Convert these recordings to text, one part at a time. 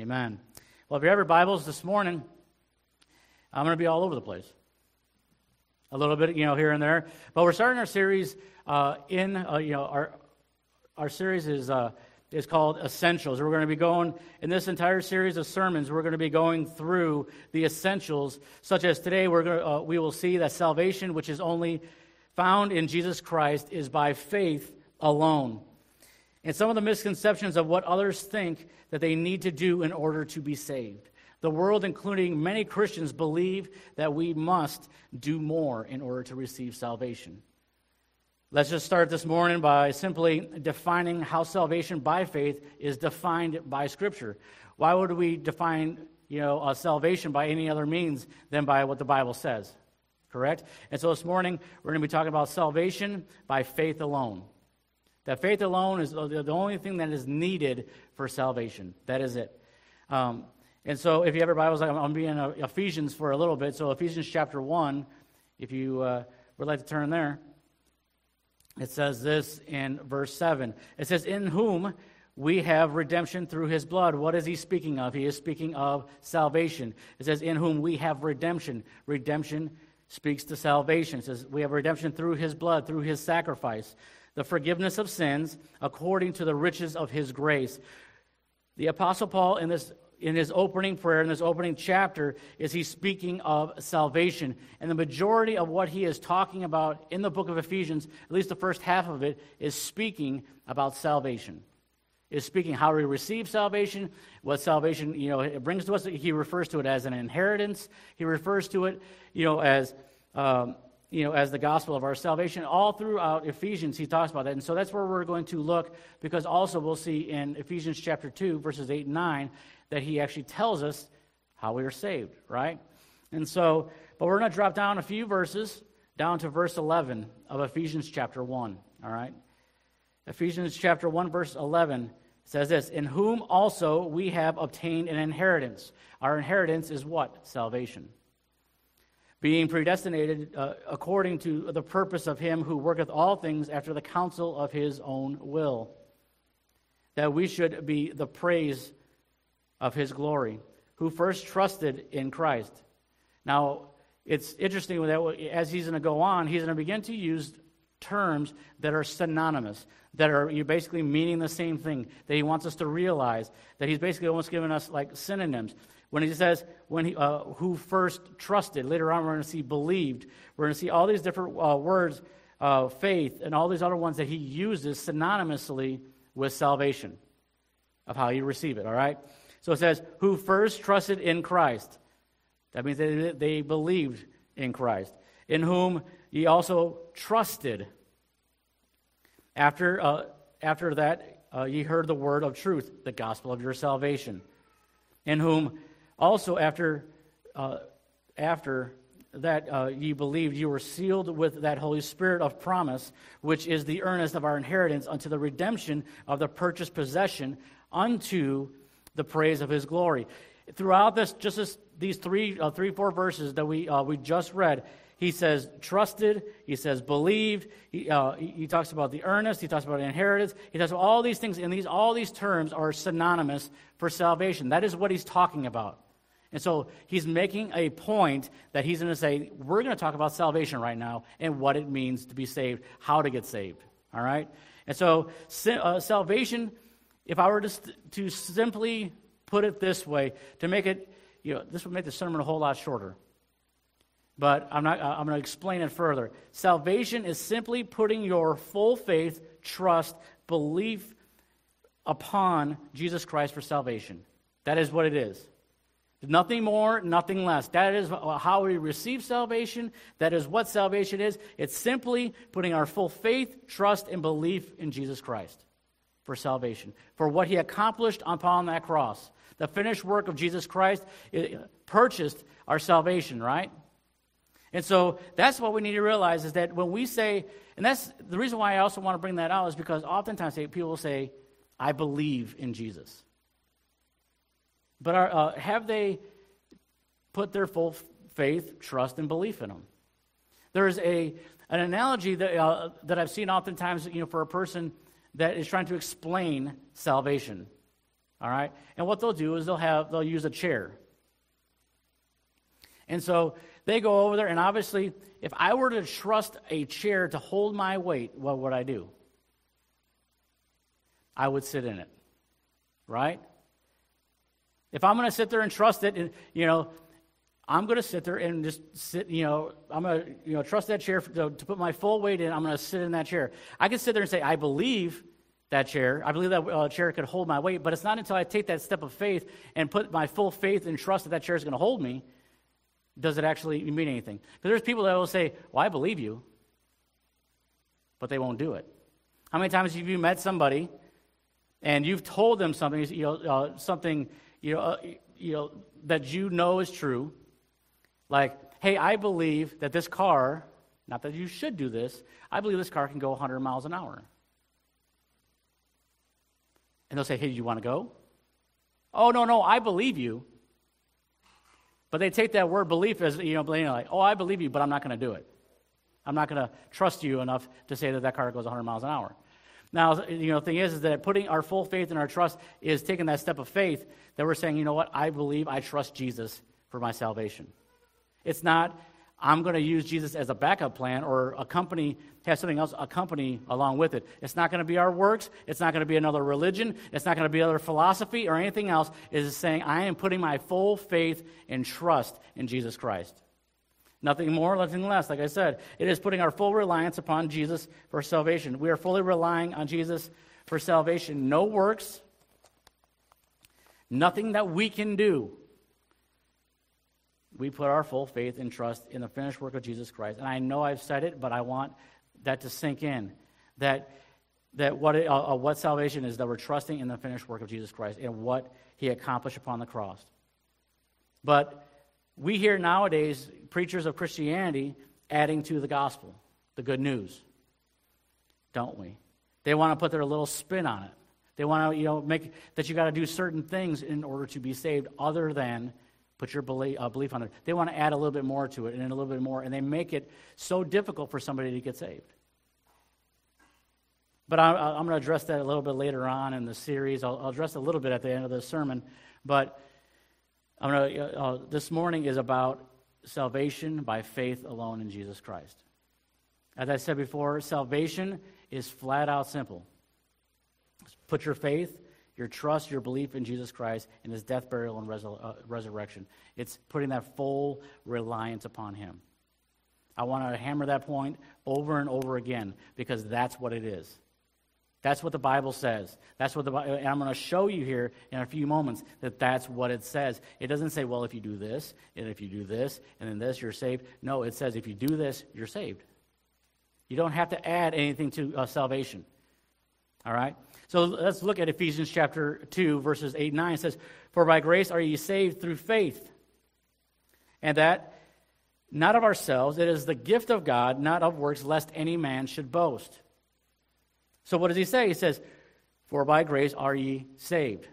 Amen. Well, if you have your Bibles this morning, I'm going to be all over the place. A little bit, you know, here and there. But we're starting our series uh, in, uh, you know, our, our series is, uh, is called Essentials. We're going to be going, in this entire series of sermons, we're going to be going through the essentials, such as today we're going to, uh, we will see that salvation, which is only found in Jesus Christ, is by faith alone. And some of the misconceptions of what others think that they need to do in order to be saved. The world, including many Christians, believe that we must do more in order to receive salvation. Let's just start this morning by simply defining how salvation by faith is defined by Scripture. Why would we define you know, uh, salvation by any other means than by what the Bible says? Correct? And so this morning, we're going to be talking about salvation by faith alone. That faith alone is the only thing that is needed for salvation. That is it. Um, and so, if you have your Bibles, I'm, I'm being in Ephesians for a little bit. So, Ephesians chapter 1, if you uh, would like to turn there, it says this in verse 7. It says, In whom we have redemption through his blood. What is he speaking of? He is speaking of salvation. It says, In whom we have redemption. Redemption speaks to salvation. It says, We have redemption through his blood, through his sacrifice, the forgiveness of sins according to the riches of his grace. The Apostle Paul, in this in his opening prayer, in this opening chapter, is he speaking of salvation. And the majority of what he is talking about in the book of Ephesians, at least the first half of it, is speaking about salvation. Is speaking how we receive salvation, what salvation, you know, it brings to us. He refers to it as an inheritance. He refers to it, you know, as um, you know, as the gospel of our salvation. All throughout Ephesians, he talks about that. And so that's where we're going to look, because also we'll see in Ephesians chapter 2, verses 8 and 9, that he actually tells us how we are saved, right? And so, but we're going to drop down a few verses down to verse 11 of Ephesians chapter 1, all right? Ephesians chapter 1, verse 11 says this In whom also we have obtained an inheritance. Our inheritance is what? Salvation. Being predestinated uh, according to the purpose of him who worketh all things after the counsel of his own will, that we should be the praise of his glory, who first trusted in Christ. Now, it's interesting that as he's going to go on, he's going to begin to use terms that are synonymous, that are you basically meaning the same thing, that he wants us to realize, that he's basically almost giving us like synonyms. When he says, when he, uh, who first trusted, later on we're going to see believed, we're going to see all these different uh, words, uh, faith, and all these other ones that he uses synonymously with salvation, of how you receive it, all right? So it says, who first trusted in Christ. That means they, they believed in Christ, in whom ye also trusted. After, uh, after that, uh, ye heard the word of truth, the gospel of your salvation, in whom also after, uh, after that uh, ye believed, you were sealed with that Holy Spirit of promise, which is the earnest of our inheritance unto the redemption of the purchased possession unto the praise of his glory. Throughout this, just this, these three, uh, three, four verses that we, uh, we just read, he says trusted, he says believed, he, uh, he, talks about the earnest, he talks about inheritance, he talks about all these things, and these, all these terms are synonymous for salvation. That is what he's talking about. And so he's making a point that he's going to say, we're going to talk about salvation right now and what it means to be saved, how to get saved. All right? And so uh, salvation if I were to, to simply put it this way, to make it, you know, this would make the sermon a whole lot shorter. But I'm, not, I'm going to explain it further. Salvation is simply putting your full faith, trust, belief upon Jesus Christ for salvation. That is what it is. Nothing more, nothing less. That is how we receive salvation. That is what salvation is. It's simply putting our full faith, trust, and belief in Jesus Christ for salvation, for what he accomplished upon that cross. The finished work of Jesus Christ purchased our salvation, right? And so that's what we need to realize is that when we say, and that's the reason why I also want to bring that out is because oftentimes people will say, I believe in Jesus. But are, uh, have they put their full faith, trust, and belief in him? There's a, an analogy that, uh, that I've seen oftentimes you know, for a person that is trying to explain salvation. All right? And what they'll do is they'll have they'll use a chair. And so they go over there, and obviously, if I were to trust a chair to hold my weight, what would I do? I would sit in it. Right? If I'm going to sit there and trust it, and, you know, I'm going to sit there and just sit, you know, I'm going to, you know, trust that chair to, to put my full weight in. I'm going to sit in that chair. I can sit there and say, I believe that chair. I believe that uh, chair could hold my weight, but it's not until I take that step of faith and put my full faith and trust that that chair is going to hold me does it actually mean anything. Because there's people that will say, Well, I believe you, but they won't do it. How many times have you met somebody and you've told them something, you know, uh, something you know, uh, you know, that you know is true? Like, hey, I believe that this car, not that you should do this, I believe this car can go 100 miles an hour. And they'll say, hey, do you want to go? Oh, no, no, I believe you. But they take that word belief as, you know, like, oh, I believe you, but I'm not going to do it. I'm not going to trust you enough to say that that car goes 100 miles an hour. Now, you know, the thing is, is that putting our full faith and our trust is taking that step of faith that we're saying, you know what, I believe, I trust Jesus for my salvation. It's not, I'm going to use Jesus as a backup plan or a company, have something else accompany along with it. It's not going to be our works. It's not going to be another religion. It's not going to be another philosophy or anything else. It is saying, I am putting my full faith and trust in Jesus Christ. Nothing more, nothing less. Like I said, it is putting our full reliance upon Jesus for salvation. We are fully relying on Jesus for salvation. No works, nothing that we can do we put our full faith and trust in the finished work of Jesus Christ. And I know I've said it, but I want that to sink in. That, that what, it, uh, uh, what salvation is, that we're trusting in the finished work of Jesus Christ and what he accomplished upon the cross. But we hear nowadays preachers of Christianity adding to the gospel, the good news, don't we? They want to put their little spin on it. They want to, you know, make that you got to do certain things in order to be saved, other than put your belief, uh, belief on it. They want to add a little bit more to it and a little bit more, and they make it so difficult for somebody to get saved. But I, am going to address that a little bit later on in the series. I'll, I'll address a little bit at the end of the sermon. But I'm going to, uh, uh, this morning is about salvation by faith alone in Jesus Christ. As I said before, salvation is flat out simple. Put your faith your trust, your belief in Jesus Christ and his death, burial, and uh, resurrection. It's putting that full reliance upon him. I want to hammer that point over and over again because that's what it is. That's what the Bible says. That's what the and I'm going to show you here in a few moments that that's what it says. It doesn't say, well, if you do this, and if you do this, and then this, you're saved. No, it says if you do this, you're saved. You don't have to add anything to uh, salvation. All right? So let's look at Ephesians chapter 2, verses 8 and 9. It says, For by grace are ye saved through faith. And that not of ourselves, it is the gift of God, not of works, lest any man should boast. So what does he say? He says, For by grace are ye saved.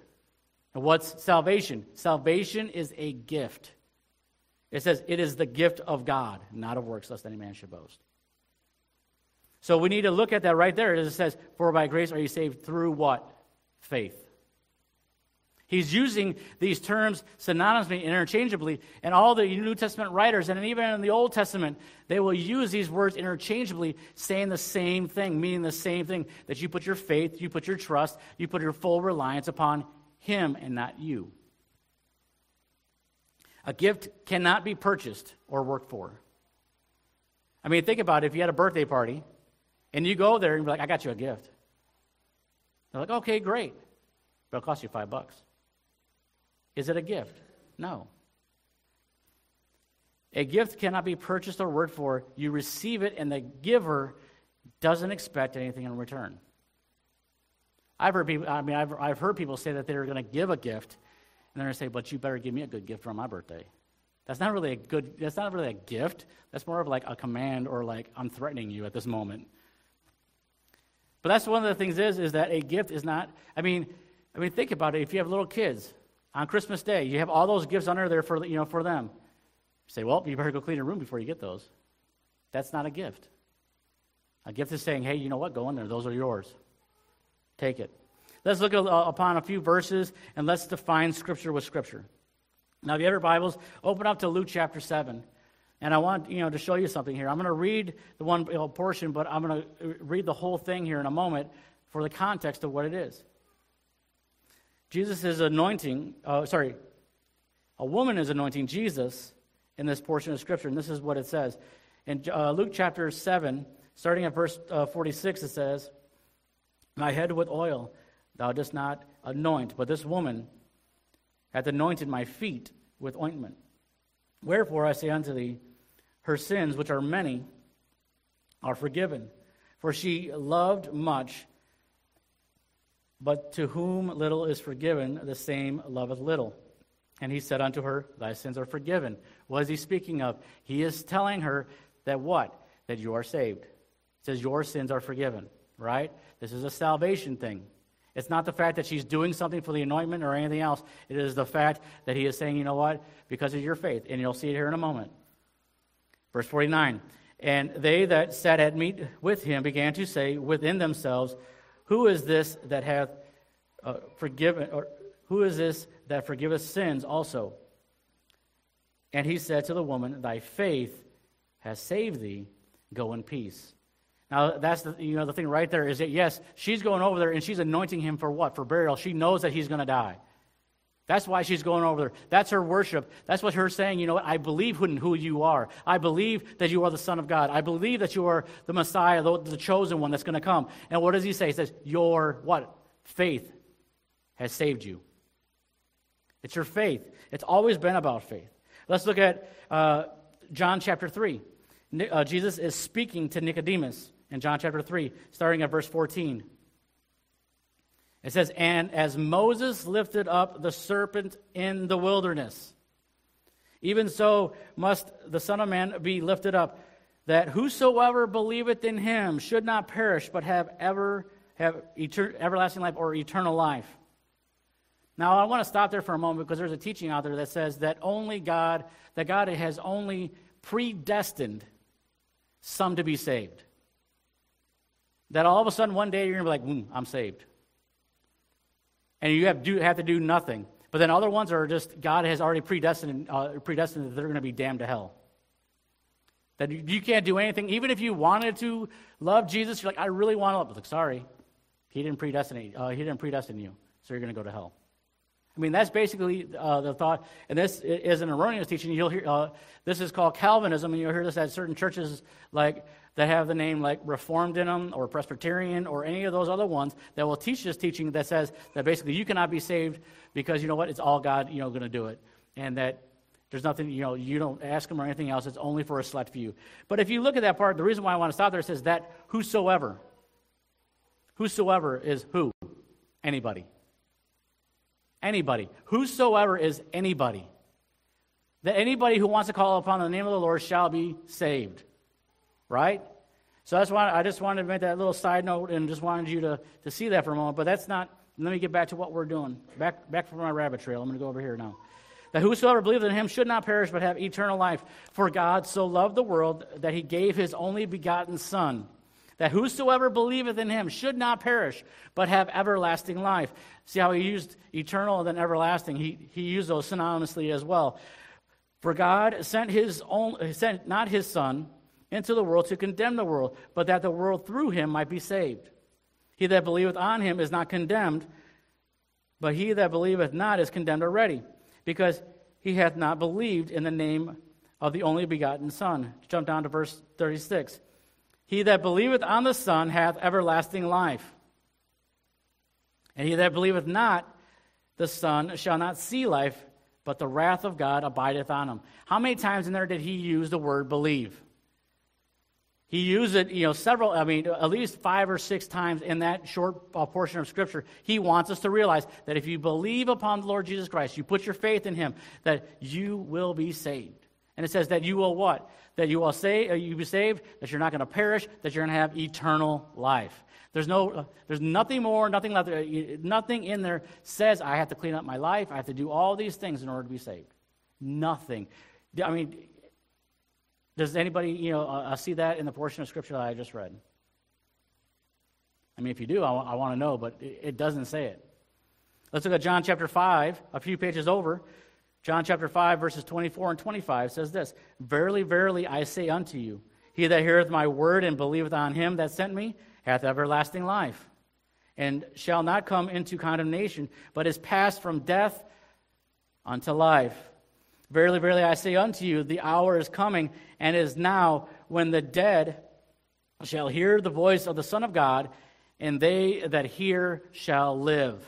And what's salvation? Salvation is a gift. It says, It is the gift of God, not of works, lest any man should boast. So we need to look at that right there. It says, For by grace are you saved through what? Faith. He's using these terms synonymously, interchangeably, and all the New Testament writers, and even in the Old Testament, they will use these words interchangeably, saying the same thing, meaning the same thing that you put your faith, you put your trust, you put your full reliance upon Him and not you. A gift cannot be purchased or worked for. I mean, think about it. If you had a birthday party and you go there and be like, I got you a gift. They're like, okay, great. But it'll cost you five bucks. Is it a gift? No. A gift cannot be purchased or worked for. You receive it, and the giver doesn't expect anything in return. I've heard people, I mean, I've, I've heard people say that they're going to give a gift, and they're going to say, but you better give me a good gift for my birthday. That's not really a good, that's not really a gift. That's more of like a command or like, I'm threatening you at this moment. But that's one of the things is, is that a gift is not, I mean, I mean, think about it. If you have little kids on Christmas Day, you have all those gifts under there for, you know, for them. You say, well, you better go clean your room before you get those. That's not a gift. A gift is saying, hey, you know what? Go in there. Those are yours. Take it. let's look upon a few verses and let's define Scripture with Scripture. Now, if you have your Bibles, open up to Luke chapter 7. And I want you know to show you something here. I'm going to read the one portion, but I'm going to read the whole thing here in a moment for the context of what it is. Jesus is anointing, uh, sorry, a woman is anointing Jesus in this portion of Scripture, and this is what it says. In uh, Luke chapter 7, starting at verse uh, 46, it says, My head with oil thou dost not anoint, but this woman hath anointed my feet with ointment. Wherefore I say unto thee, her sins, which are many, are forgiven. For she loved much, but to whom little is forgiven, the same loveth little. And he said unto her, Thy sins are forgiven. What is he speaking of? He is telling her that what? That you are saved. He says, Your sins are forgiven, right? This is a salvation thing. It's not the fact that she's doing something for the anointment or anything else. It is the fact that he is saying, You know what? Because of your faith. And you'll see it here in a moment. Verse 49 And they that sat at meat with him began to say within themselves, Who is this that hath uh, forgiven, or who is this that forgiveth sins also? And he said to the woman, Thy faith has saved thee. Go in peace. Now that's the you know the thing right there is that yes, she's going over there and she's anointing him for what? For burial. She knows that he's going to die. That's why she's going over there. That's her worship. That's what her saying, you know what? I believe who, who you are. I believe that you are the Son of God. I believe that you are the Messiah, the, the chosen one that's going to come. And what does he say? He says, Your what? Faith has saved you. It's your faith. It's always been about faith. Let's look at uh, John chapter 3. Uh, Jesus is speaking to Nicodemus in John chapter 3, starting at verse 14. It says, And as Moses lifted up the serpent in the wilderness, even so must the Son of Man be lifted up, that whosoever believeth in him should not perish, but have ever have everlasting life or eternal life. Now, I want to stop there for a moment because there's a teaching out there that says that only God, that God has only predestined some to be saved. That all of a sudden one day you're going to be like, mm, I'm saved. And you have, do, have to do nothing. But then other ones are just, God has already predestined, uh, predestined that they're going to be damned to hell. That you, can't do anything. Even if you wanted to love Jesus, you're like, I really want to love. Like, sorry, he didn't predestinate. Uh, he didn't predestine you, so you're going to go to hell. I mean, that's basically uh, the thought. And this is an erroneous teaching. You'll hear uh, this is called Calvinism, and you'll hear this at certain churches like that have the name like Reformed in them, or Presbyterian, or any of those other ones that will teach this teaching that says that basically you cannot be saved because you know what? It's all God, you know, going to do it, and that there's nothing, you know, you don't ask Him or anything else. It's only for a select few. But if you look at that part, the reason why I want to stop there says that whosoever, whosoever is who, anybody. Anybody. Whosoever is anybody. That anybody who wants to call upon the name of the Lord shall be saved. Right? So that's why I just wanted to make that little side note and just wanted you to, to see that for a moment. But that's not, let me get back to what we're doing. Back, back from my rabbit trail. I'm going to go over here now. That whosoever believes in him should not perish but have eternal life. For God so loved the world that he gave his only begotten Son that whosoever believeth in him should not perish, but have everlasting life. See how he used eternal and then everlasting? He, he used those synonymously as well. For God sent, his own, sent not his Son into the world to condemn the world, but that the world through him might be saved. He that believeth on him is not condemned, but he that believeth not is condemned already, because he hath not believed in the name of the only begotten Son. Jump down to verse 36. He that believeth on the Son hath everlasting life. And he that believeth not the Son shall not see life, but the wrath of God abideth on him. How many times in there did he use the word believe? He used it, you know, several, I mean, at least five or six times in that short uh, portion of Scripture. He wants us to realize that if you believe upon the Lord Jesus Christ, you put your faith in Him, that you will be saved. And it says that you will what? That you will say, uh, you be saved, that you're not going to perish, that you're going to have eternal life. There's no, uh, there's nothing more, nothing left. Nothing in there says I have to clean up my life. I have to do all these things in order to be saved. Nothing. I mean, does anybody, you know, uh, see that in the portion of scripture that I just read? I mean, if you do, I, I want to know, but it, it doesn't say it. Let's look at John chapter 5, a few pages over. John chapter 5, verses 24 and 25 says this Verily, verily, I say unto you, he that heareth my word and believeth on him that sent me hath everlasting life, and shall not come into condemnation, but is passed from death unto life. Verily, verily, I say unto you, the hour is coming, and is now, when the dead shall hear the voice of the Son of God, and they that hear shall live.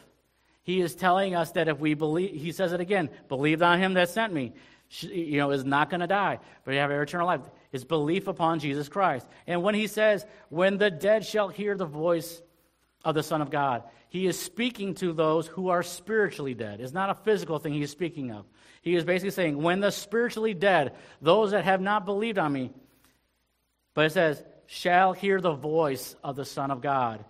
He is telling us that if we believe, he says it again, believe on him that sent me, you know, is not going to die, but you have eternal life. It's belief upon Jesus Christ. And when he says, when the dead shall hear the voice of the Son of God, he is speaking to those who are spiritually dead. It's not a physical thing he's speaking of. He is basically saying, when the spiritually dead, those that have not believed on me, but it says, shall hear the voice of the Son of God,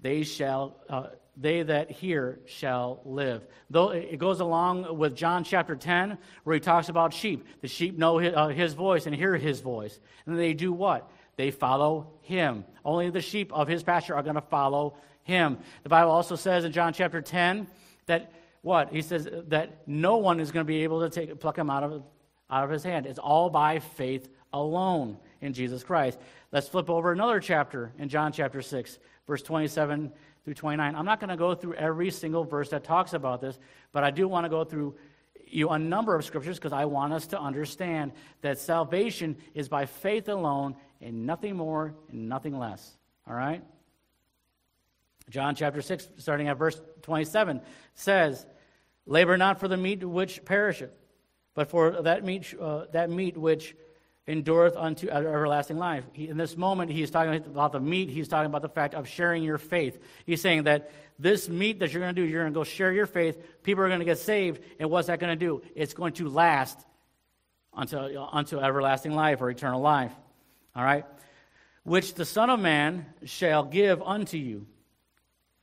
they shall. Uh, they that hear shall live. Though it goes along with John chapter 10, where he talks about sheep. The sheep know his, uh, his, voice and hear his voice. And they do what? They follow him. Only the sheep of his pasture are going to follow him. The Bible also says in John chapter 10 that what? He says that no one is going to be able to take, pluck him out of, out of his hand. It's all by faith alone in Jesus Christ. Let's flip over another chapter in John chapter 6, verse 27 through 29. I'm not going to go through every single verse that talks about this, but I do want to go through you a number of scriptures because I want us to understand that salvation is by faith alone and nothing more and nothing less. All right? John chapter 6, starting at verse 27, says, Labor not for the meat which perisheth, but for that meat, uh, that meat which endureth unto everlasting life. He, in this moment, he's talking about the meat. He's talking about the fact of sharing your faith. He's saying that this meat that you're going to do, you're going to go share your faith. People are going to get saved. And what's that going to do? It's going to last until, until everlasting life or eternal life. All right? Which the Son of Man shall give unto you.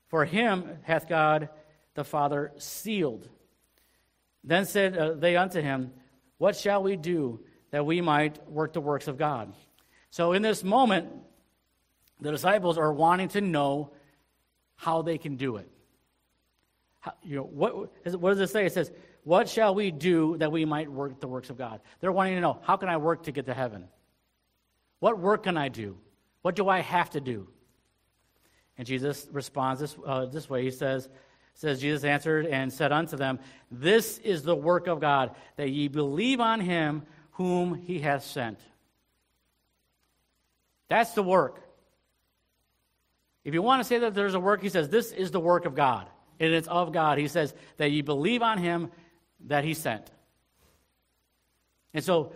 For him hath God the Father sealed. Then said uh, they unto him, What shall we do? that we might work the works of God. So in this moment, the disciples are wanting to know how they can do it. How, you know, what, what does it say? It says, What shall we do that we might work the works of God? They're wanting to know, how can I work to get to heaven? What work can I do? What do I have to do? And Jesus responds this, uh, this way. He says, says, Jesus answered and said unto them, This is the work of God, that ye believe on him whom he hath sent. That's the work. If you want to say that there's a work, he says, this is the work of God, and it's of God. He says that ye believe on him that he sent. And so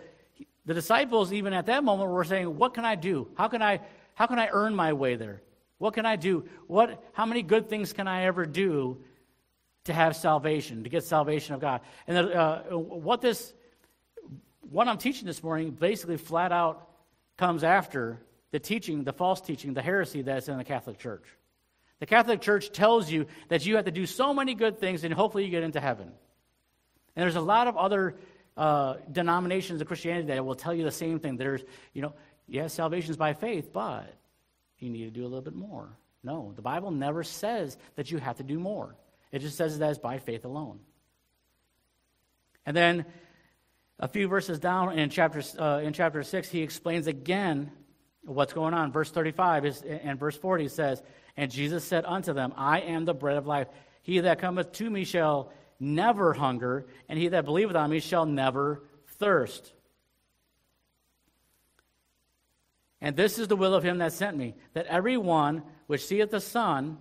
the disciples, even at that moment, were saying, What can I do? How can I, how can I earn my way there? What can I do? What, how many good things can I ever do to have salvation, to get salvation of God? And uh, what this what I'm teaching this morning basically flat out comes after the teaching, the false teaching, the heresy that's in the Catholic Church. The Catholic Church tells you that you have to do so many good things and hopefully you get into heaven. And there's a lot of other uh, denominations of Christianity that will tell you the same thing. There's, you know, yes, salvation is by faith, but you need to do a little bit more. No, the Bible never says that you have to do more. It just says that it's by faith alone. And then a few verses down in chapter, uh, in chapter 6, he explains again what's going on. Verse 35 is, and verse 40 says, And Jesus said unto them, I am the bread of life. He that cometh to me shall never hunger, and he that believeth on me shall never thirst. And this is the will of him that sent me, that every one which seeth the Son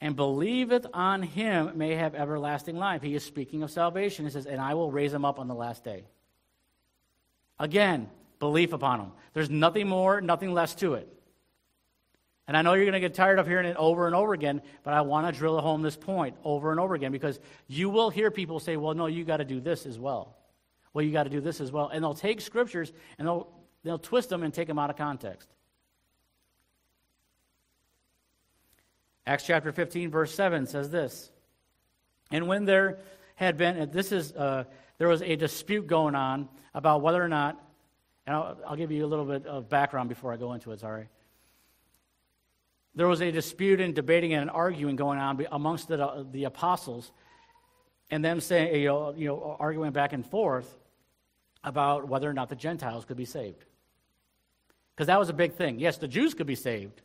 and believeth on him may have everlasting life. He is speaking of salvation. He says, And I will raise him up on the last day. Again, belief upon him. There's nothing more, nothing less to it. And I know you're going to get tired of hearing it over and over again, but I want to drill home this point over and over again because you will hear people say, well, no, you got to do this as well. Well, you got to do this as well. And they'll take scriptures and they'll, they'll twist them and take them out of context. Acts chapter 15, verse 7 says this. And when there had been, this is, uh, there was a dispute going on about whether or not, and I'll, I'll give you a little bit of background before I go into it, sorry. There was a dispute and debating and arguing going on amongst the, the apostles, and them saying, you know, you know, arguing back and forth about whether or not the Gentiles could be saved. Because that was a big thing. Yes, the Jews could be saved,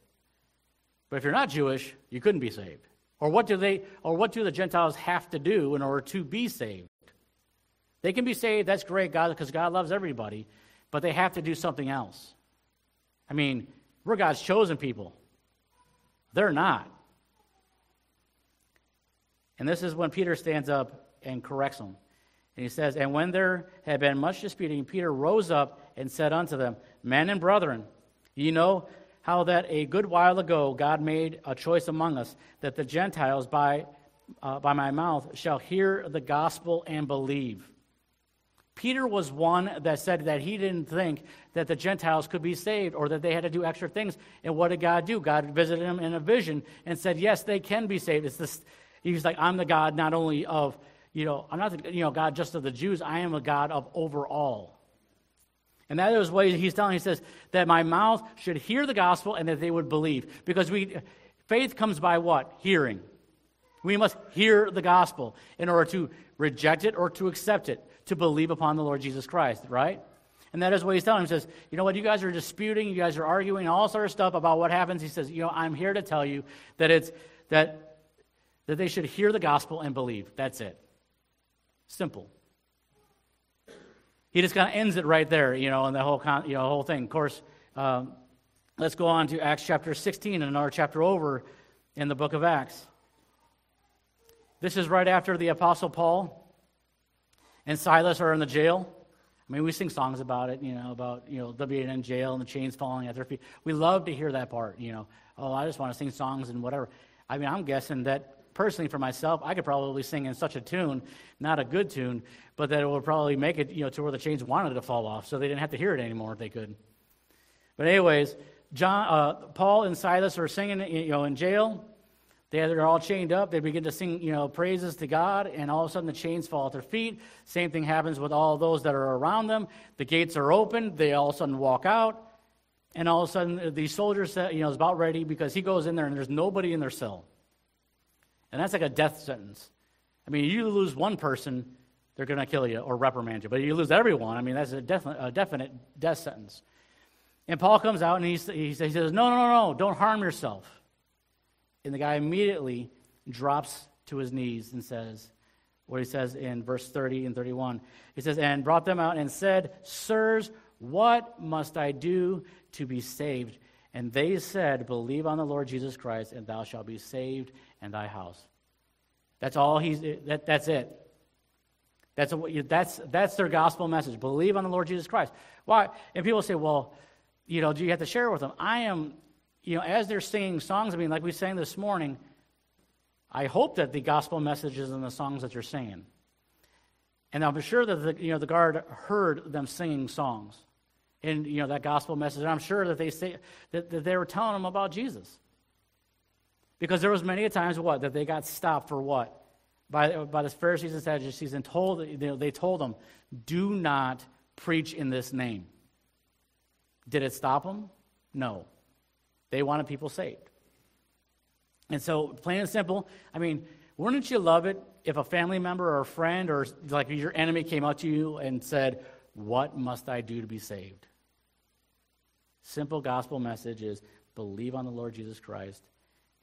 but if you're not Jewish, you couldn't be saved. Or what do they or what do the Gentiles have to do in order to be saved? They can be saved, that's great, God, because God loves everybody, but they have to do something else. I mean, we're God's chosen people. They're not. And this is when Peter stands up and corrects them. And he says, And when there had been much disputing, Peter rose up and said unto them, Men and brethren, ye know how that a good while ago God made a choice among us, that the Gentiles by, uh, by my mouth shall hear the gospel and believe. Peter was one that said that he didn't think that the Gentiles could be saved or that they had to do extra things. And what did God do? God visited him in a vision and said, Yes, they can be saved. It's this, he's like, I'm the God not only of, you know, I'm not the you know, God just of the Jews, I am a God of overall. And that is what he's telling. He says that my mouth should hear the gospel and that they would believe. Because we faith comes by what? Hearing. We must hear the gospel in order to reject it or to accept it to believe upon the Lord Jesus Christ, right? And that is what he's telling him. He says, You know what? You guys are disputing, you guys are arguing, all sort of stuff about what happens. He says, You know, I'm here to tell you that it's that that they should hear the gospel and believe. That's it. Simple. He just kind of ends it right there, you know, in the whole con- you know whole thing. Of course, um, let's go on to Acts chapter 16 and another chapter over in the book of Acts. This is right after the apostle Paul and Silas are in the jail. I mean, we sing songs about it, you know, about, you know, in jail and the chains falling at their feet. We love to hear that part, you know. Oh, I just want to sing songs and whatever. I mean, I'm guessing that personally for myself, I could probably sing in such a tune, not a good tune, but that it would probably make it, you know, to where the chains wanted to fall off so they didn't have to hear it anymore if they could. But anyways, John, uh, Paul and Silas are singing, you know, in jail. They're all chained up. They begin to sing, you know, praises to God, and all of a sudden the chains fall at their feet. Same thing happens with all those that are around them. The gates are open. They all of a sudden walk out, and all of a sudden uh, the soldier, you know, is about ready because he goes in there and there's nobody in their cell, and that's like a death sentence. I mean, you lose one person, they're going to kill you or reprimand you, but you lose everyone. I mean, that's a definite, a definite death sentence. And Paul comes out and he, he says, "No, no, no, no! Don't harm yourself." And the guy immediately drops to his knees and says, what he says in verse 30 and 31. He says, And brought them out and said, Sirs, what must I do to be saved? And they said, Believe on the Lord Jesus Christ, and thou shalt be saved and thy house. That's all he's, that, that's it. That's, a, that's, that's their gospel message. Believe on the Lord Jesus Christ. Why? And people say, well, you know, do you have to share with them? I am you know, as they're singing songs, I mean, like we sang this morning, I hope that the gospel message is in the songs that you're singing. And I'm sure that the, you know, the guard heard them singing songs in you know, that gospel message. And I'm sure that they, say, that, that they were telling them about Jesus. Because there was many a times what? That they got stopped for what? By, by the Pharisees and Sadducees and told, you know, they told them, do not preach in this name. Did it stop them? No. They wanted people saved. And so, plain and simple, I mean, wouldn't you love it if a family member or a friend or like your enemy came up to you and said, What must I do to be saved? Simple gospel message is believe on the Lord Jesus Christ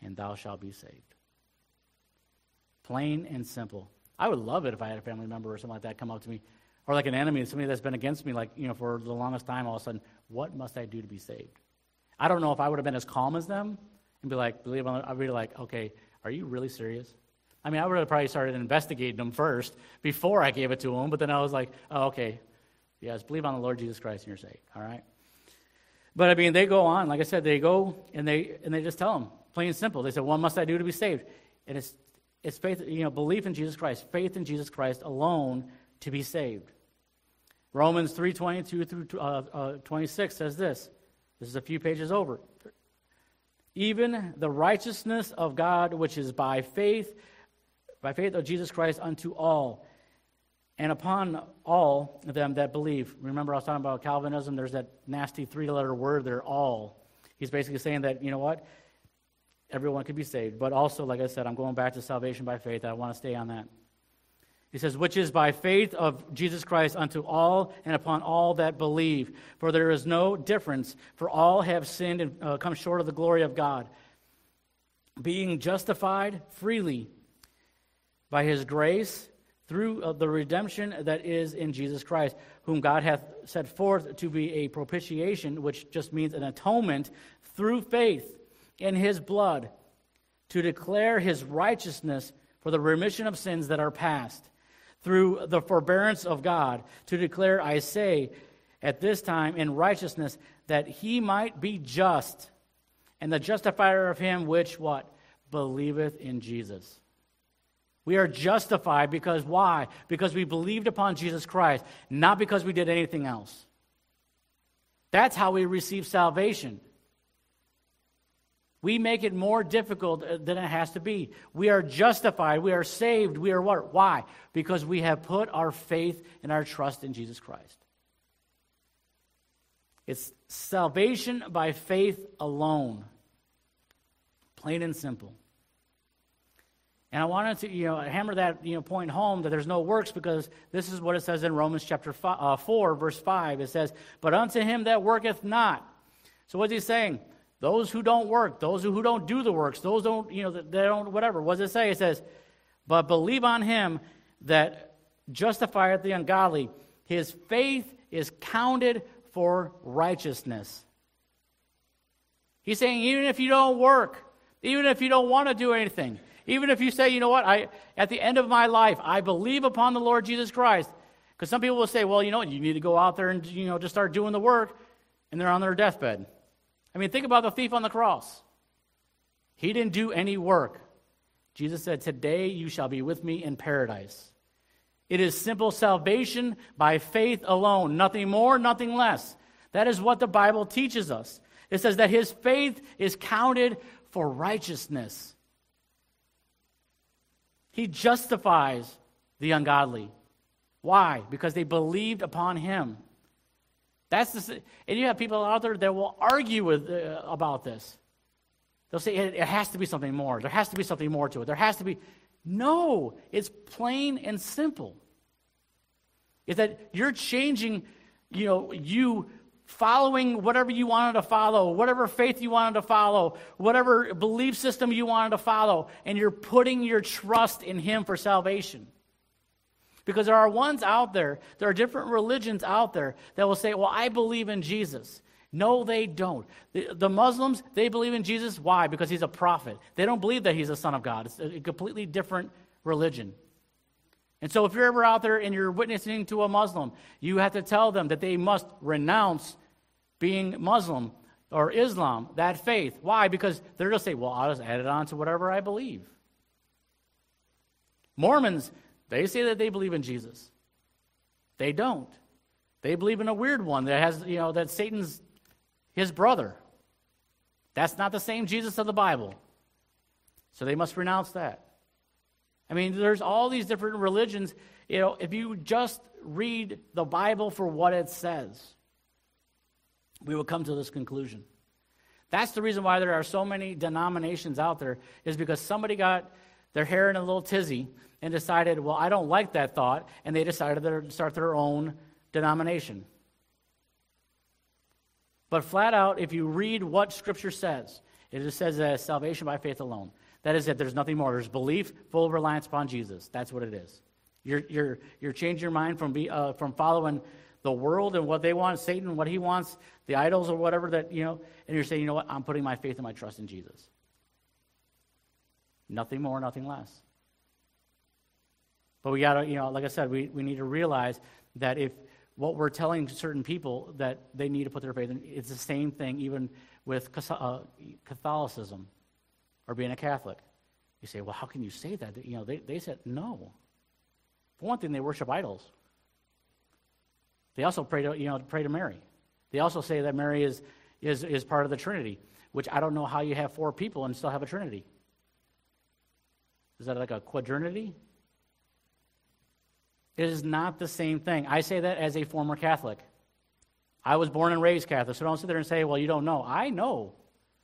and thou shalt be saved. Plain and simple. I would love it if I had a family member or something like that come up to me, or like an enemy, somebody that's been against me, like, you know, for the longest time, all of a sudden, what must I do to be saved? I don't know if I would have been as calm as them and be like, believe on, I'd be like, okay, are you really serious? I mean, I would have probably started investigating them first before I gave it to them, but then I was like, oh, okay, yes, believe on the Lord Jesus Christ and you're saved, all right? But I mean, they go on. Like I said, they go and they and they just tell them, plain and simple. They say, "What must I do to be saved?" And it's it's faith, you know, belief in Jesus Christ, faith in Jesus Christ alone to be saved. Romans three twenty two through uh, uh, twenty six says this. This is a few pages over. Even the righteousness of God, which is by faith, by faith of Jesus Christ unto all, and upon all them that believe. Remember, I was talking about Calvinism. There's that nasty three letter word there, all. He's basically saying that, you know what? everyone could be saved. But also, like I said, I'm going back to salvation by faith. I want to stay on that. He says, which is by faith of Jesus Christ unto all and upon all that believe. For there is no difference, for all have sinned and uh, come short of the glory of God. Being justified freely by his grace through uh, the redemption that is in Jesus Christ, whom God hath set forth to be a propitiation, which just means an atonement through faith in his blood, to declare his righteousness for the remission of sins that are past through the forbearance of God, to declare, I say, at this time in righteousness, that he might be just, and the justifier of him which what? Believeth in Jesus. We are justified because why? Because we believed upon Jesus Christ, not because we did anything else. That's how we receive salvation. We make it more difficult uh, than it has to be. We are justified. We are saved. We are what? Why? Because we have put our faith and our trust in Jesus Christ. It's salvation by faith alone. Plain and simple. And I wanted to, you know, hammer that, you know, point home that there's no works because this is what it says in Romans chapter five, uh, 4, verse 5. It says, But unto him that worketh not. So what's he saying? Those who don't work, those who don't do the works, those don't, you know, they don't, whatever. What does it say? It says, but believe on him that justifieth the ungodly. His faith is counted for righteousness. He's saying, even if you don't work, even if you don't want to do anything, even if you say, you know what, I, at the end of my life, I believe upon the Lord Jesus Christ. Because some people will say, well, you know what, you need to go out there and, you know, just start doing the work, and they're on their deathbed. I mean, think about the thief on the cross. He didn't do any work. Jesus said, Today you shall be with me in paradise. It is simple salvation by faith alone, nothing more, nothing less. That is what the Bible teaches us. It says that his faith is counted for righteousness. He justifies the ungodly. Why? Because they believed upon him. That's the, and you have people out there that will argue with, uh, about this. They'll say it, it has to be something more. There has to be something more to it. There has to be. No, it's plain and simple. Is that you're changing, you know, you following whatever you wanted to follow, whatever faith you wanted to follow, whatever belief system you wanted to follow, and you're putting your trust in Him for salvation. Because there are ones out there, there are different religions out there that will say, Well, I believe in Jesus. No, they don't. The, the, Muslims, they believe in Jesus. Why? Because he's a prophet. They don't believe that he's a son of God. It's a completely different religion. And so, if you're ever out there and you're witnessing to a Muslim, you have to tell them that they must renounce being Muslim or Islam, that faith. Why? Because they're just say, well, I'll just add it on to whatever I believe. Mormons, they say that they believe in Jesus. They don't. They believe in a weird one that has, you know, that Satan's his brother. That's not the same Jesus of the Bible. So they must renounce that. I mean, there's all these different religions. You know, if you just read the Bible for what it says, we will come to this conclusion. That's the reason why there are so many denominations out there, is because somebody got their hair in a little tizzy and decided, well, I don't like that thought, and they decided to start their own denomination. But flat out, if you read what Scripture says, it just says that salvation by faith alone. That is it. There's nothing more. There's belief, full reliance upon Jesus. That's what it is. You're, you're, you're changing your mind from, be, uh, from following the world and what they want, Satan, what he wants, the idols or whatever that, you know, and you're saying, you know what, I'm putting my faith and my trust in Jesus. Nothing more, nothing less. But we got to, you know, like I said, we, we need to realize that if what we're telling certain people that they need to put their faith in, it's the same thing even with uh, Catholicism or being a Catholic. You say, well, how can you say that? You know, they, they said no. For one thing, they worship idols. They also pray to, you know, pray to Mary. They also say that Mary is, is, is part of the Trinity, which I don't know how you have four people and still have a Trinity. Is that like a quadrinity? It is not the same thing. I say that as a former Catholic. I was born and raised Catholic, so don't sit there and say, well, you don't know. I know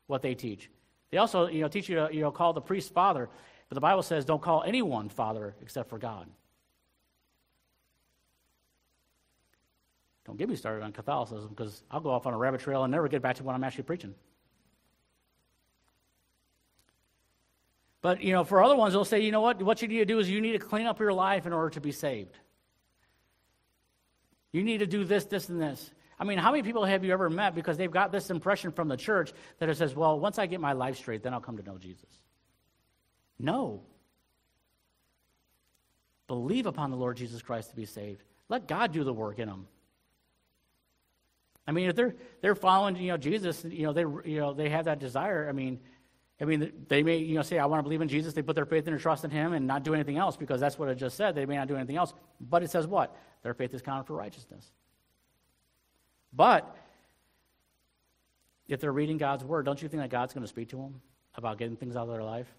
what they teach. They also, you know, teach you to, you know, call the priest father. But the Bible says don't call anyone father except for God. Don't get me started on Catholicism because I'll go off on a rabbit trail and never get back to what I'm actually preaching. But, you know, for other ones, they'll say, you know what? What you need to do is you need to clean up your life in order to be saved. You need to do this, this, and this. I mean, how many people have you ever met because they've got this impression from the church that it says, well, once I get my life straight, then I'll come to know Jesus? No. Believe upon the Lord Jesus Christ to be saved. Let God do the work in them. I mean, if they're they're following, you know, Jesus, you know, they you know they have that desire. I mean, I mean, they may you know say, "I want to believe in Jesus." They put their faith and their trust in Him and not do anything else because that's what it just said. They may not do anything else, but it says what? Their faith is counted for righteousness. But if they're reading God's word, don't you think that God's going to speak to them about getting things out of their life?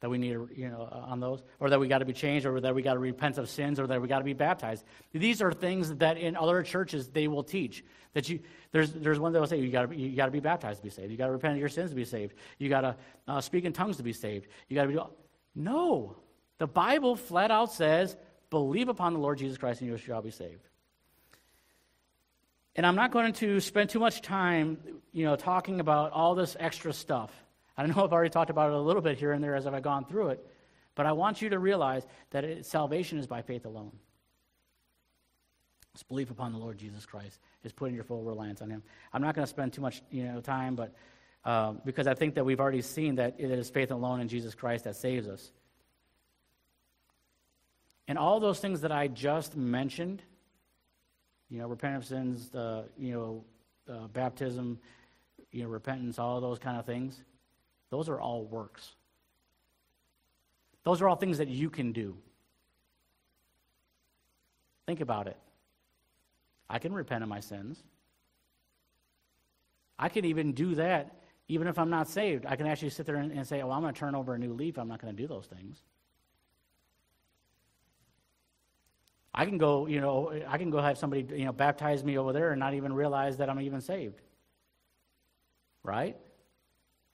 That we need, to, you know, uh, on those, or that we got to be changed, or that we got to repent of sins, or that we got to be baptized. These are things that in other churches they will teach. That you, there's, there's one that will say you got to, you got to be baptized to be saved. You got to repent of your sins to be saved. You got to uh, speak in tongues to be saved. You got to be. No, the Bible flat out says, "Believe upon the Lord Jesus Christ, and you shall be saved." And I'm not going to spend too much time, you know, talking about all this extra stuff. I know I've already talked about it a little bit here and there as I've gone through it, but I want you to realize that it, salvation is by faith alone. It's belief upon the Lord Jesus Christ. Is putting your full reliance on Him. I'm not going to spend too much you know, time, but uh, because I think that we've already seen that it is faith alone in Jesus Christ that saves us. And all those things that I just mentioned, you know, repentance sins, uh, you know, uh, baptism, you know, repentance, all those kind of things, those are all works. Those are all things that you can do. Think about it. I can repent of my sins. I can even do that even if I'm not saved. I can actually sit there and, and say, oh, I'm going to turn over a new leaf. I'm not going to do those things. I can go, you know, I can go have somebody, you know, baptize me over there and not even realize that I'm even saved. Right?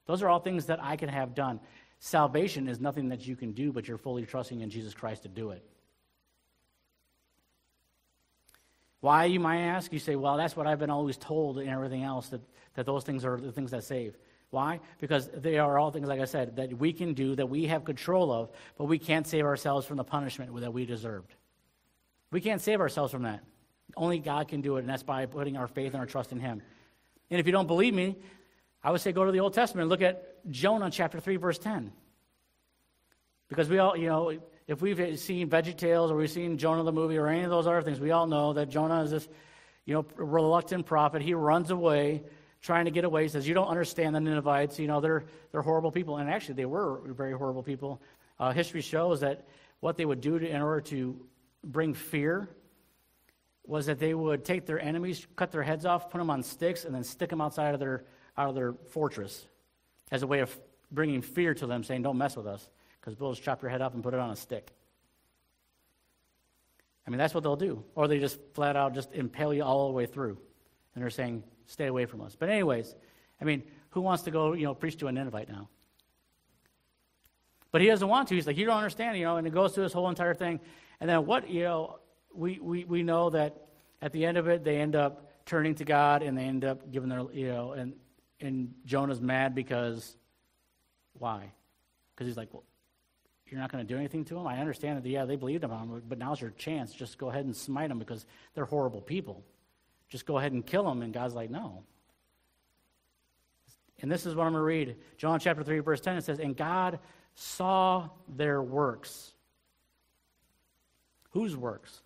Those are all things that I can have done. Salvation is nothing that you can do, but you're fully trusting in Jesus Christ to do it. Why, you might ask? You say, well, that's what I've been always told and everything else, that, that those things are the things that save. Why? Because they are all things, like I said, that we can do, that we have control of, but we can't save ourselves from the punishment that we deserved. We can't save ourselves from that. Only God can do it, and that's by putting our faith and our trust in Him. And if you don't believe me, I would say go to the Old Testament and look at Jonah chapter 3, verse 10. Because we all, you know, if we've seen Veggie Tales or we've seen Jonah the movie or any of those other things, we all know that Jonah is this, you know, reluctant prophet. He runs away, trying to get away. He says, You don't understand the Ninevites. You know, they're, they're horrible people. And actually, they were very horrible people. Uh, history shows that what they would do to, in order to bring fear was that they would take their enemies, cut their heads off, put them on sticks, and then stick them outside of their out of their fortress as a way of bringing fear to them, saying, Don't mess with us, because we'll just chop your head up and put it on a stick. I mean, that's what they'll do. Or they just flat out just impale you all the way through. And they're saying, Stay away from us. But, anyways, I mean, who wants to go, you know, preach to a Ninevite now? But he doesn't want to. He's like, You don't understand, you know, and it goes through this whole entire thing. And then what, you know, we, we, we know that at the end of it, they end up turning to God and they end up giving their, you know, and and Jonah's mad because why? Because he's like, well, you're not going to do anything to them? I understand that, yeah, they believed him, but now's your chance. Just go ahead and smite them because they're horrible people. Just go ahead and kill them. And God's like, no. And this is what I'm going to read. Jonah chapter 3, verse 10, it says, And God saw their works. Whose works?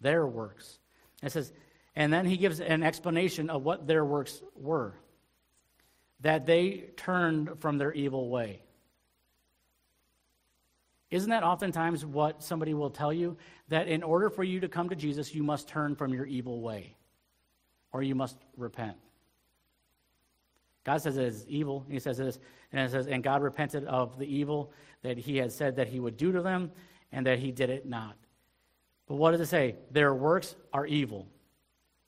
Their works. It says, and then he gives an explanation of what their works were that they turned from their evil way. Isn't that oftentimes what somebody will tell you? That in order for you to come to Jesus, you must turn from your evil way, or you must repent. God says it is evil. He says this, and it says, and God repented of the evil that he had said that he would do to them, and that he did it not. But what does it say? Their works are evil.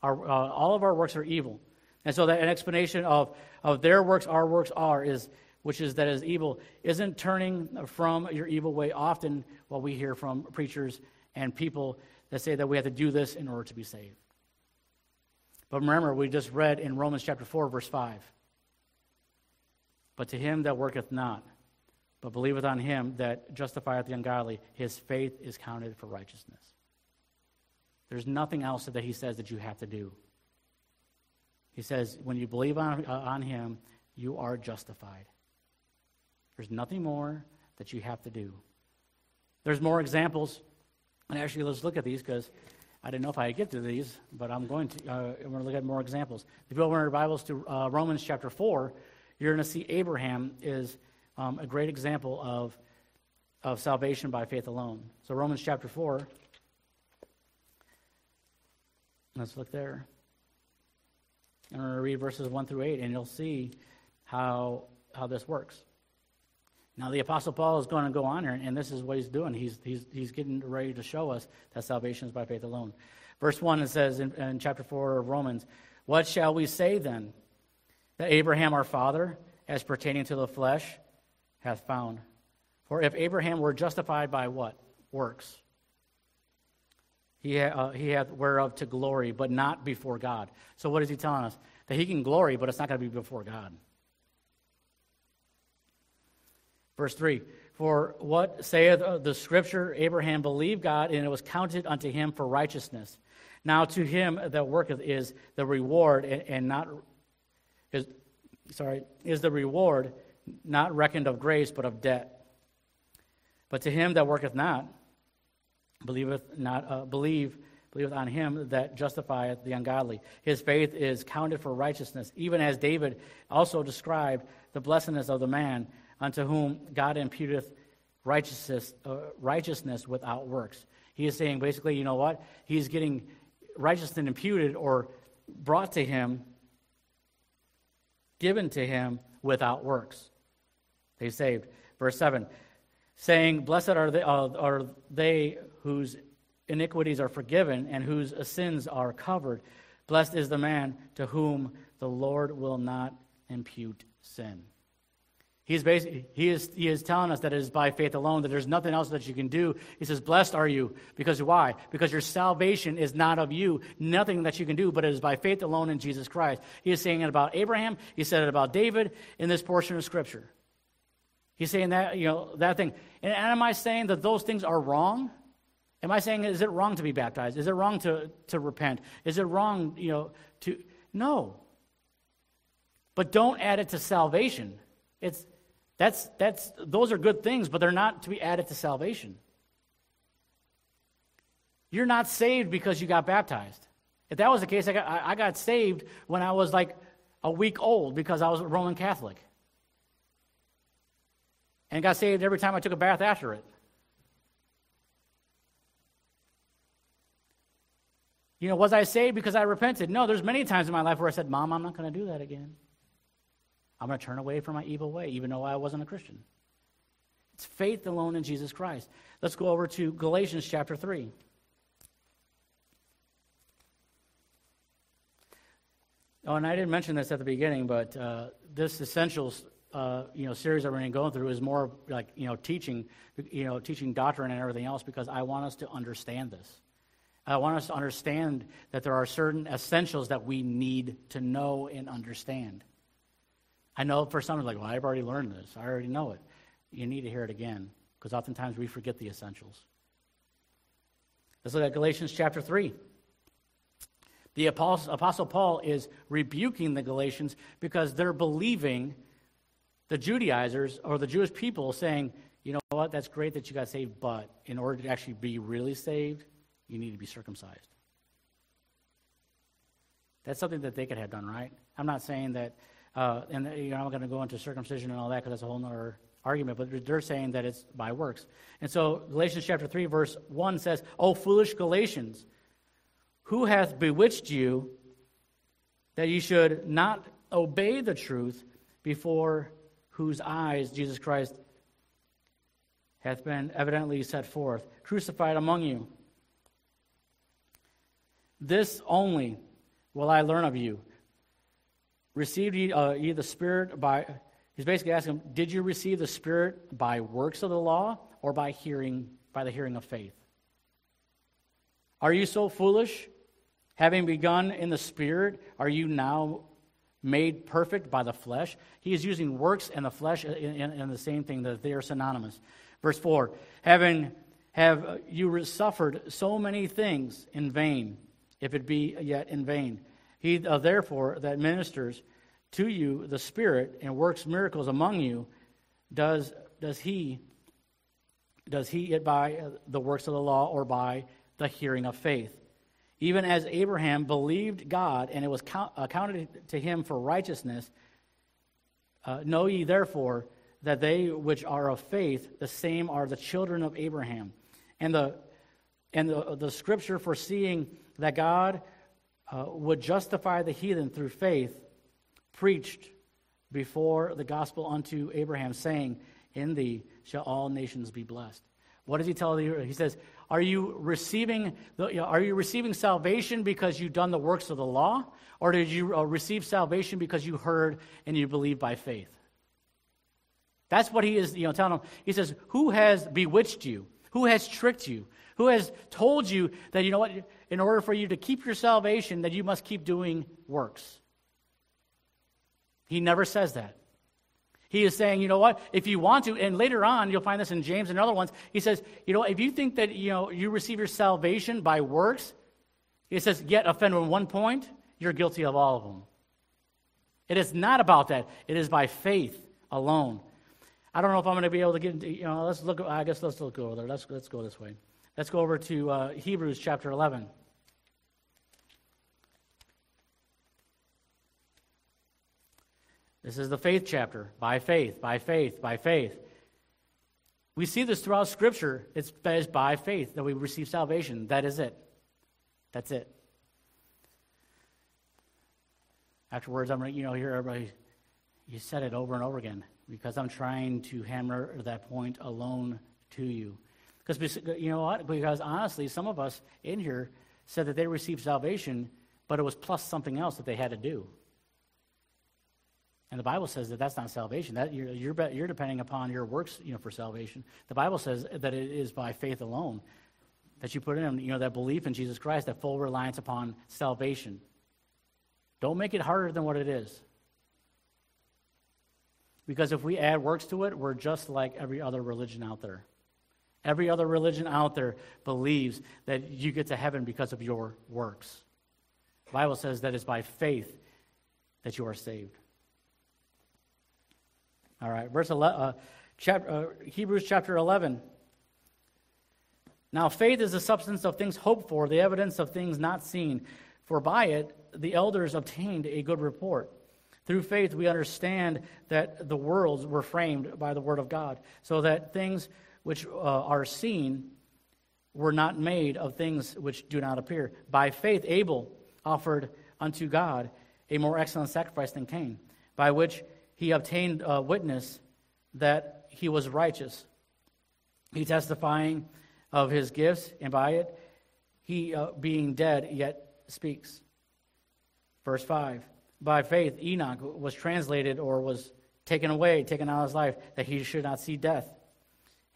Our, uh, all of our works are evil. And so that an explanation of, of their works, our works are, is which is that is evil, isn't turning from your evil way often what we hear from preachers and people that say that we have to do this in order to be saved. But remember, we just read in Romans chapter 4, verse 5. But to him that worketh not, but believeth on him that justifieth the ungodly, his faith is counted for righteousness. There's nothing else that he says that you have to do. He says, when you believe on, uh, on him, you are justified. There's nothing more that you have to do. There's more examples. And actually, let's look at these because I didn't know if I'd get to these, but I'm going to. Uh, I'm going to look at more examples. If you open your Bibles to uh, Romans chapter 4, you're going to see Abraham is um, a great example of, of salvation by faith alone. So, Romans chapter 4. Let's look there. I'm going to read verses 1 through 8, and you'll see how, how this works. Now, the Apostle Paul is going to go on here, and this is what he's doing. He's, he's, he's getting ready to show us that salvation is by faith alone. Verse 1, it says in, in chapter 4 of Romans, What shall we say then? That Abraham our father, as pertaining to the flesh, hath found. For if Abraham were justified by what? Works. He, uh, he hath whereof to glory, but not before God. So what is he telling us? That he can glory, but it's not going to be before God. Verse 3 For what saith the scripture? Abraham believed God, and it was counted unto him for righteousness. Now to him that worketh is the reward, and, and not is sorry is the reward not reckoned of grace, but of debt. But to him that worketh not, believeth not uh, believe believeth on him that justifieth the ungodly. His faith is counted for righteousness, even as David also described the blessedness of the man unto whom God imputeth righteousness, uh, righteousness without works. He is saying basically, you know what? He's getting righteousness imputed or brought to him, given to him without works. They saved. Verse 7 saying, Blessed are they, uh, are they whose iniquities are forgiven and whose sins are covered. Blessed is the man to whom the Lord will not impute sin. He's basically, he, is, he is telling us that it is by faith alone, that there's nothing else that you can do. He says, Blessed are you. Because why? Because your salvation is not of you, nothing that you can do, but it is by faith alone in Jesus Christ. He is saying it about Abraham. He said it about David in this portion of Scripture. He's saying that, you know, that thing. And, and am I saying that those things are wrong? Am I saying, is it wrong to be baptized? Is it wrong to, to repent? Is it wrong, you know, to. No. But don't add it to salvation. It's, that's, that's, those are good things, but they're not to be added to salvation. You're not saved because you got baptized. If that was the case, I got, I got saved when I was like a week old because I was a Roman Catholic. And got saved every time I took a bath after it. You know, was I saved because I repented? No, there's many times in my life where I said, Mom, I'm not going to do that again. I'm going to turn away from my evil way, even though I wasn't a Christian. It's faith alone in Jesus Christ. Let's go over to Galatians chapter 3. Oh, and I didn't mention this at the beginning, but uh, this essentials, uh, you know, series that we're going through is more like you know teaching, you know, teaching doctrine and everything else because I want us to understand this. I want us to understand that there are certain essentials that we need to know and understand. I know for some, it's like, well, I've already learned this. I already know it. You need to hear it again because oftentimes we forget the essentials. Let's look at Galatians chapter 3. The Apostle, Paul is rebuking the Galatians because they're believing the Judaizers or the Jewish people saying, you know what, that's great that you got saved, but in order to actually be really saved, you need to be circumcised. That's something that they could have done, right? I'm not saying that uh, and you know, I'm not going to go into circumcision and all that because that's a whole other argument, but they're saying that it's by works. And so Galatians chapter 3, verse 1 says, O foolish Galatians, who hath bewitched you that ye should not obey the truth before whose eyes Jesus Christ hath been evidently set forth, crucified among you? This only will I learn of you received ye, uh, ye the Spirit by, he's basically asking did you receive the Spirit by works of the law or by hearing, by the hearing of faith? Are you so foolish? Having begun in the Spirit, are you now made perfect by the flesh? He is using works and the flesh in, in, in the same thing, that they are synonymous. Verse 4 Having have you suffered so many things in vain, if it be yet in vain? He, uh, therefore, that ministers to you the Spirit and works miracles among you, does, does he does he it by the works of the law or by the hearing of faith? Even as Abraham believed God and it was count, accounted to him for righteousness, uh, know ye therefore that they which are of faith, the same are the children of Abraham. And the, and the, the scripture foreseeing that God uh, would justify the heathen through faith, preached before the gospel unto Abraham, saying, In thee shall all nations be blessed. What does he tell you? He says, Are you receiving the, are you receiving salvation because you've done the works of the law? Or did you uh, receive salvation because you heard and you believe by faith? That's what he is you know, telling them. He says, Who has bewitched you? Who has tricked you? Who has told you that, you know what, in order for you to keep your salvation, that you must keep doing works? He never says that. He is saying, you know what, if you want to, and later on, you'll find this in James and other ones, he says, you know, if you think that, you know, you receive your salvation by works, he says, yet offend on one point, you're guilty of all of them. It is not about that. It is by faith alone. I don't know if I'm going to be able to get into, you know, let's look, I guess let's look over there. Let's, let's go this way. Let's go over to uh, Hebrews chapter 11. This is the faith chapter. By faith, by faith, by faith. We see this throughout Scripture. It's, by faith that we receive salvation. That is it. That's it. Afterwards, I'm going to, you know, hear everybody, you said it over and over again because I'm trying to hammer that point alone to you. Because, you know what? Because honestly, some of us in here said that they received salvation, but it was plus something else that they had to do. And the Bible says that that's not salvation. That you're, you're, you're depending upon your works, you know, for salvation. The Bible says that it is by faith alone that you put in, you know, that belief in Jesus Christ, that full reliance upon salvation. Don't make it harder than what it is. Because if we add works to it, we're just like every other religion out there. Every other religion out there believes that you get to heaven because of your works. The Bible says that it's by faith that you are saved. All right, verse 11, uh, chapter, uh, Hebrews chapter 11. Now, faith is the substance of things hoped for, the evidence of things not seen. For by it the elders obtained a good report. Through faith, we understand that the worlds were framed by the word of God, so that things which uh, are seen were not made of things which do not appear. By faith, Abel offered unto God a more excellent sacrifice than Cain, by which he obtained a witness that he was righteous. He testifying of his gifts, and by it, he uh, being dead yet speaks. Verse 5 By faith, Enoch was translated or was taken away, taken out of his life, that he should not see death.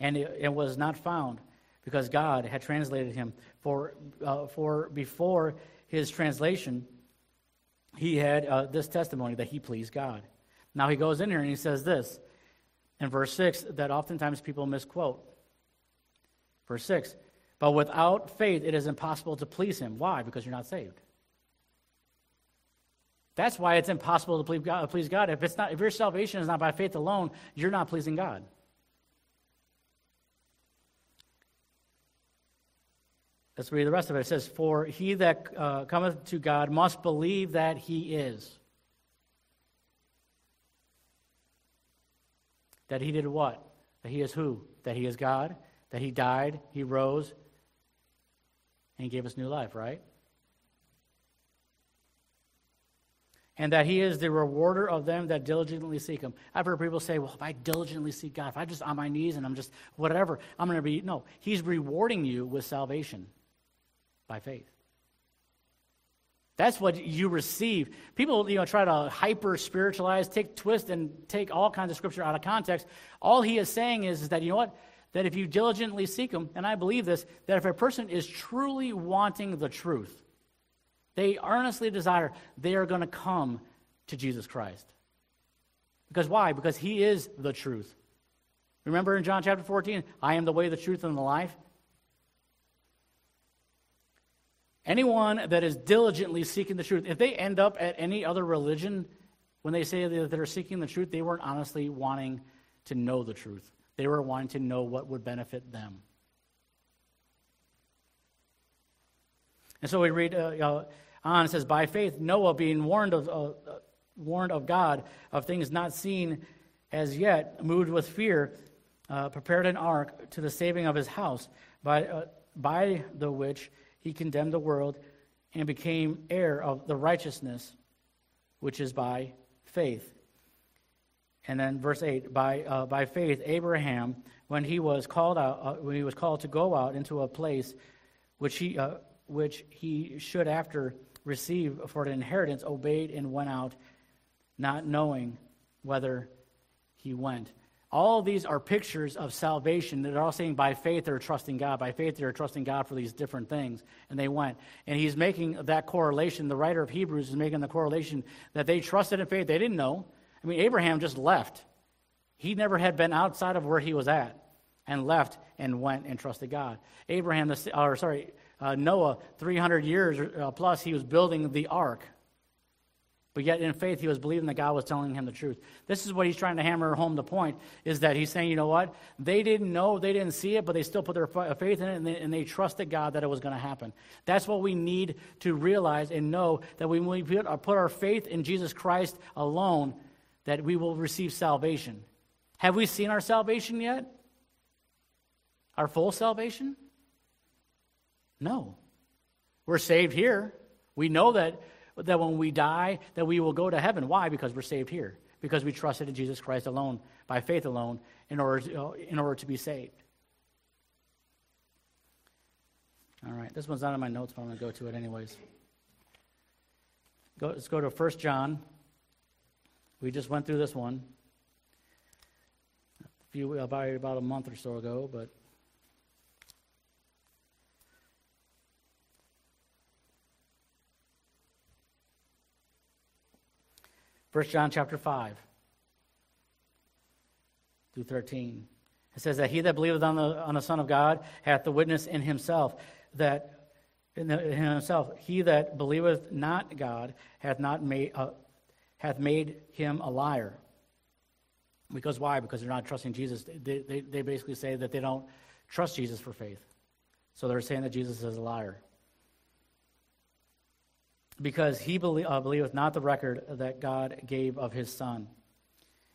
And it, it was not found because God had translated him. For, uh, for before his translation, he had uh, this testimony that he pleased God. Now he goes in here and he says this in verse 6 that oftentimes people misquote. Verse 6 But without faith it is impossible to please him. Why? Because you're not saved. That's why it's impossible to please God. God. If, it's not, if your salvation is not by faith alone, you're not pleasing God. Let's read the rest of it. It says, For he that uh, cometh to God must believe that he is. That he did what? That he is who? That he is God, that he died, he rose, and he gave us new life, right? And that he is the rewarder of them that diligently seek him. I've heard people say, well, if I diligently seek God, if I just on my knees and I'm just whatever, I'm going to be. No, he's rewarding you with salvation by faith. That's what you receive. People, you know, try to hyper spiritualize, take twist, and take all kinds of scripture out of context. All he is saying is, is that you know what? That if you diligently seek him, and I believe this, that if a person is truly wanting the truth, they earnestly desire, they are going to come to Jesus Christ. Because why? Because he is the truth. Remember in John chapter 14, I am the way, the truth, and the life. Anyone that is diligently seeking the truth, if they end up at any other religion, when they say that they're seeking the truth, they weren't honestly wanting to know the truth. They were wanting to know what would benefit them. And so we read uh, uh, on, it says, By faith, Noah, being warned of, uh, warned of God of things not seen as yet, moved with fear, uh, prepared an ark to the saving of his house, by, uh, by the which he condemned the world and became heir of the righteousness which is by faith. And then verse 8 by, uh, by faith, Abraham, when he was called out, uh, when he was called to go out into a place which he, uh, which he should after receive for an inheritance, obeyed and went out, not knowing whether he went. All these are pictures of salvation. They're all saying by faith they're trusting God. By faith they're trusting God for these different things. And they went. And he's making that correlation. The writer of Hebrews is making the correlation that they trusted in faith. They didn't know. I mean, Abraham just left. He never had been outside of where he was at and left and went and trusted God. Abraham, or sorry, uh, Noah, 300 years uh, plus, he was building the ark. But yet in faith, he was believing that God was telling him the truth. This is what he's trying to hammer home the point is that he's saying, you know what? They didn't know, they didn't see it, but they still put their faith in it and they, and they trusted God that it was going to happen. That's what we need to realize and know that when we uh, put our faith in Jesus Christ alone, that we will receive salvation. Have we seen our salvation yet? Our full salvation? No. We're saved here. We know that that when we die, that we will go to heaven. Why? Because we're saved here. Because we trusted in Jesus Christ alone, by faith alone, in order to, uh, in order to be saved. All right, this one's not in my notes, but I'm going to go to it anyways. Go, let's go to 1 John. We just went through this one a few about, about a month or so ago, but 1 John chapter 5 through 13. It says that he that believeth on the, on the Son of God hath the witness in himself that in, the, in himself he that believeth not God hath not made uh, hath made him a liar. Because why? Because they're not trusting Jesus. They, they, they basically say that they don't trust Jesus for faith. So they're saying that Jesus is a liar because he believe, uh, believeth not the record that God gave of his Son.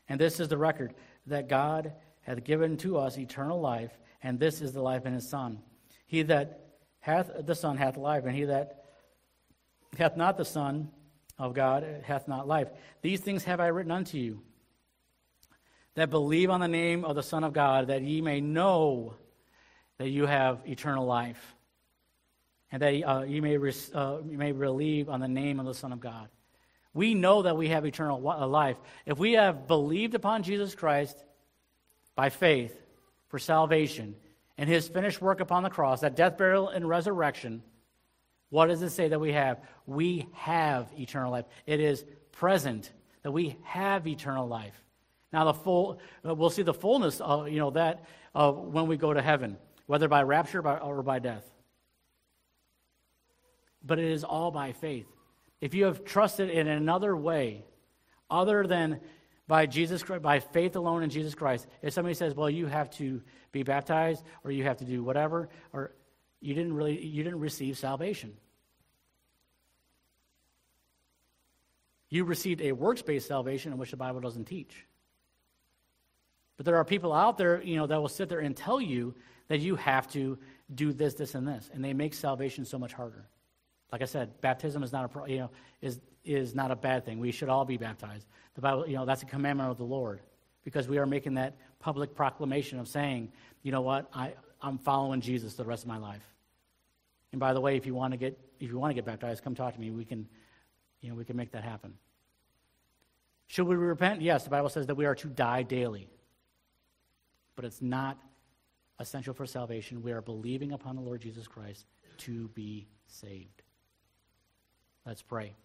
And this is the record that God hath given to us eternal life, and this is the life in his Son. He that hath the Son hath life, and he that hath not the Son of God hath not life. These things have I written unto you, that believe on the name of the Son of God, that ye may know that you have eternal life and that uh, you, may re- uh, you may believe on the name of the Son of God. We know that we have eternal uh, life. If we have believed upon Jesus Christ by faith for salvation and his finished work upon the cross, that death, burial, and resurrection, what does it say that we have? We have eternal life. It is present that we have eternal life. Now, the full, uh, we'll see the fullness of you know that of when we go to heaven, whether by rapture or by death but it is all by faith. If you have trusted in another way other than by Jesus Christ, by faith alone in Jesus Christ, if somebody says, "Well, you have to be baptized or you have to do whatever," or you didn't really you didn't receive salvation. You received a works-based salvation in which the Bible doesn't teach. But there are people out there, you know, that will sit there and tell you that you have to do this, this, and this, and they make salvation so much harder. Like I said, baptism is not a you know is is not a bad thing. We should all be baptized. The Bible, you know, that's a commandment of the Lord because we are making that public proclamation of saying, you know what, I I'm following Jesus the rest of my life. And by the way, if you want to get if you want to get baptized, come talk to me. We can, you know, we can make that happen. Should we repent? Yes, the Bible says that we are to die daily. But it's not essential for salvation. We are believing upon the Lord Jesus Christ to be saved. Let's pray.